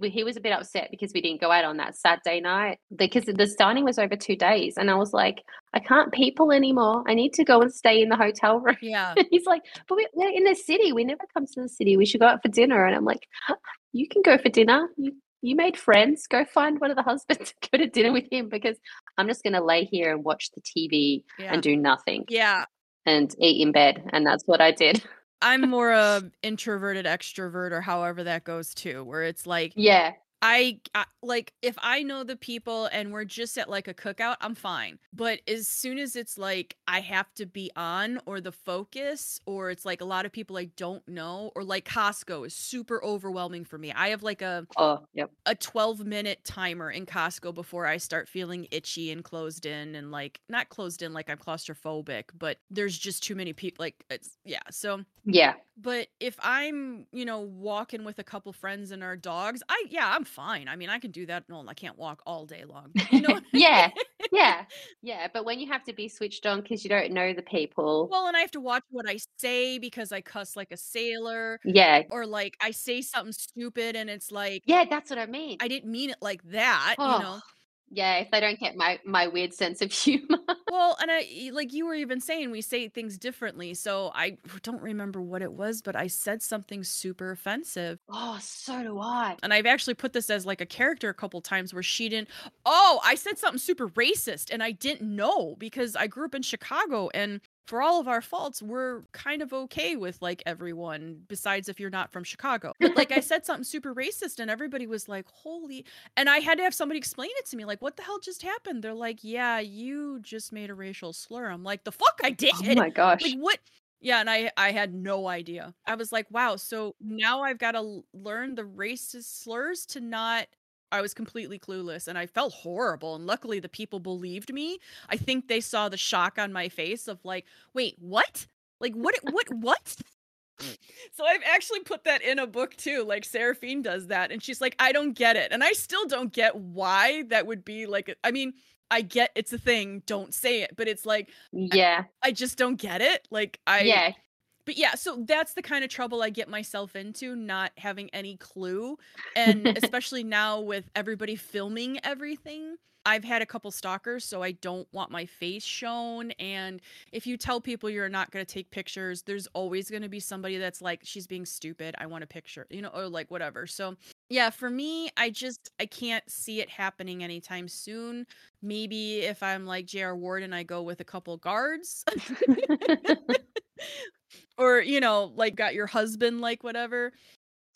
He was a bit upset because we didn't go out on that Saturday night because the signing was over two days. And I was like, I can't people anymore. I need to go and stay in the hotel room. <laughs> Yeah. He's like, but we're in the city. We never come to the city. We should go out for dinner. And I'm like, you can go for dinner. You you made friends. Go find one of the <laughs> husbands go to dinner with him because I'm just going to lay here and watch the TV Yeah. and do nothing Yeah. and eat in bed. And that's what I did. <laughs> I'm more a introverted extrovert or however that goes too, where it's like Yeah. I, I like if I know the people and we're just at like a cookout, I'm fine. But as soon as it's like I have to be on or the focus or it's like a lot of people I don't know or like Costco is super overwhelming for me. I have like a Oh, yep. a 12 minute timer in Costco before I start feeling itchy and closed in and like not closed in like I'm claustrophobic, but there's just too many people like it's yeah. So Yeah. but if I'm, you know, walking with a couple friends and our dogs, I yeah, I'm fine. I mean, I can do that. No, I can't walk all day long. but <laughs> You know, <laughs> yeah. Yeah. Yeah. But when you have to be switched on because you don't know the people. well, and I have to watch what I say because I cuss like a sailor, Yeah. or like I say something stupid and it's like Yeah. That's what I mean. I didn't mean it like that, you Oh, know. Yeah. If they don't get my, my weird sense of <laughs> humor. Well, and i like you were even saying we say things differently. So I don't remember what it was, but I said something super offensive. oh, so do I. And I've actually put this as like a character a couple times where she didn't. Oh, I said something super racist and I didn't know because I grew up in Chicago and for all of our faults, we're kind of okay with like everyone, besides if you're not from Chicago. But <laughs> like I said something super racist and everybody was like, holy. And I had to have somebody explain it to me, like, what the hell just happened? They're like, yeah, you just made a racial slur. I'm like, the fuck I oh did. Oh my <laughs> gosh. Like what? Yeah, and I I had no idea. I was like, wow, so now I've got to learn the racist slurs to not I was completely clueless and I felt horrible and luckily the people believed me. I think they saw the shock on my face of like, wait, what? Like what what what? So I've actually put that in a book too. Like Seraphine does that and she's like, I don't get it. And I still don't get why that would be like I mean, I get it's a thing, don't say it, but it's like yeah. I just don't get it. Like I yeah. But yeah, so that's the kind of trouble I get myself into, not having any clue. And <laughs> especially now with everybody filming everything, I've had a couple stalkers, so I don't want my face shown. And if you tell people you're not going to take pictures, there's always going to be somebody that's like, she's being stupid. I want a picture, you know, or like whatever. So yeah, for me, I just, I can't see it happening anytime soon. Maybe if I'm like J.R. Ward and I go with a couple guards. <laughs> <laughs> or you know like got your husband like whatever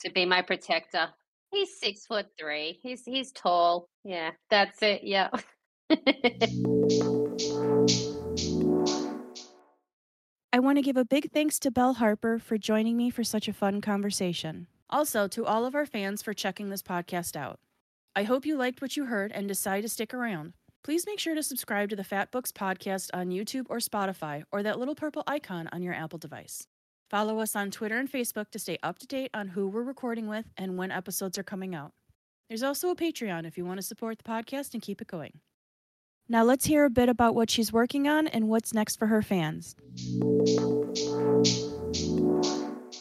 to be my protector. He's six foot three. He's he's tall. Yeah, that's it. Yeah. I want to give a big thanks to Belle Harper for joining me for such a fun conversation. Also, to all of our fans for checking this podcast out. I hope you liked what you heard and decide to stick around. Please make sure to subscribe to the Fat Books podcast on YouTube or Spotify or that little purple icon on your Apple device. Follow us on Twitter and Facebook to stay up to date on who we're recording with and when episodes are coming out. There's also a Patreon if you want to support the podcast and keep it going. Now let's hear a bit about what she's working on and what's next for her fans.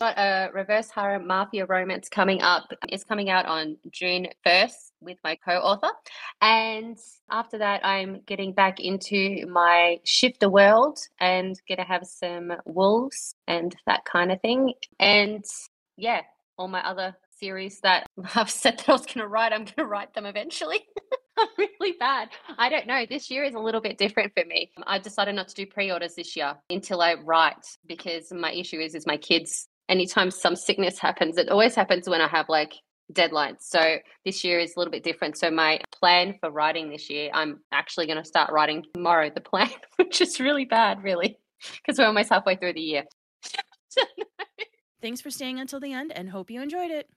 Got a reverse harem mafia romance coming up. It's coming out on June 1st with my co-author. And after that, I'm getting back into my shifter world and gonna have some wolves and that kind of thing. And yeah, all my other series that <laughs> I've said that I was gonna write, I'm gonna write them eventually. <laughs> I'm really bad. I don't know. This year is a little bit different for me. I decided not to do pre-orders this year until I write because my issue is is my kids anytime some sickness happens, it always happens when I have like deadlines. So this year is a little bit different. So my plan for writing this year, I'm actually going to start writing tomorrow, the plan, <laughs> which is really bad, really, because we're almost halfway through the year. <laughs> Thanks for staying until the end and hope you enjoyed it.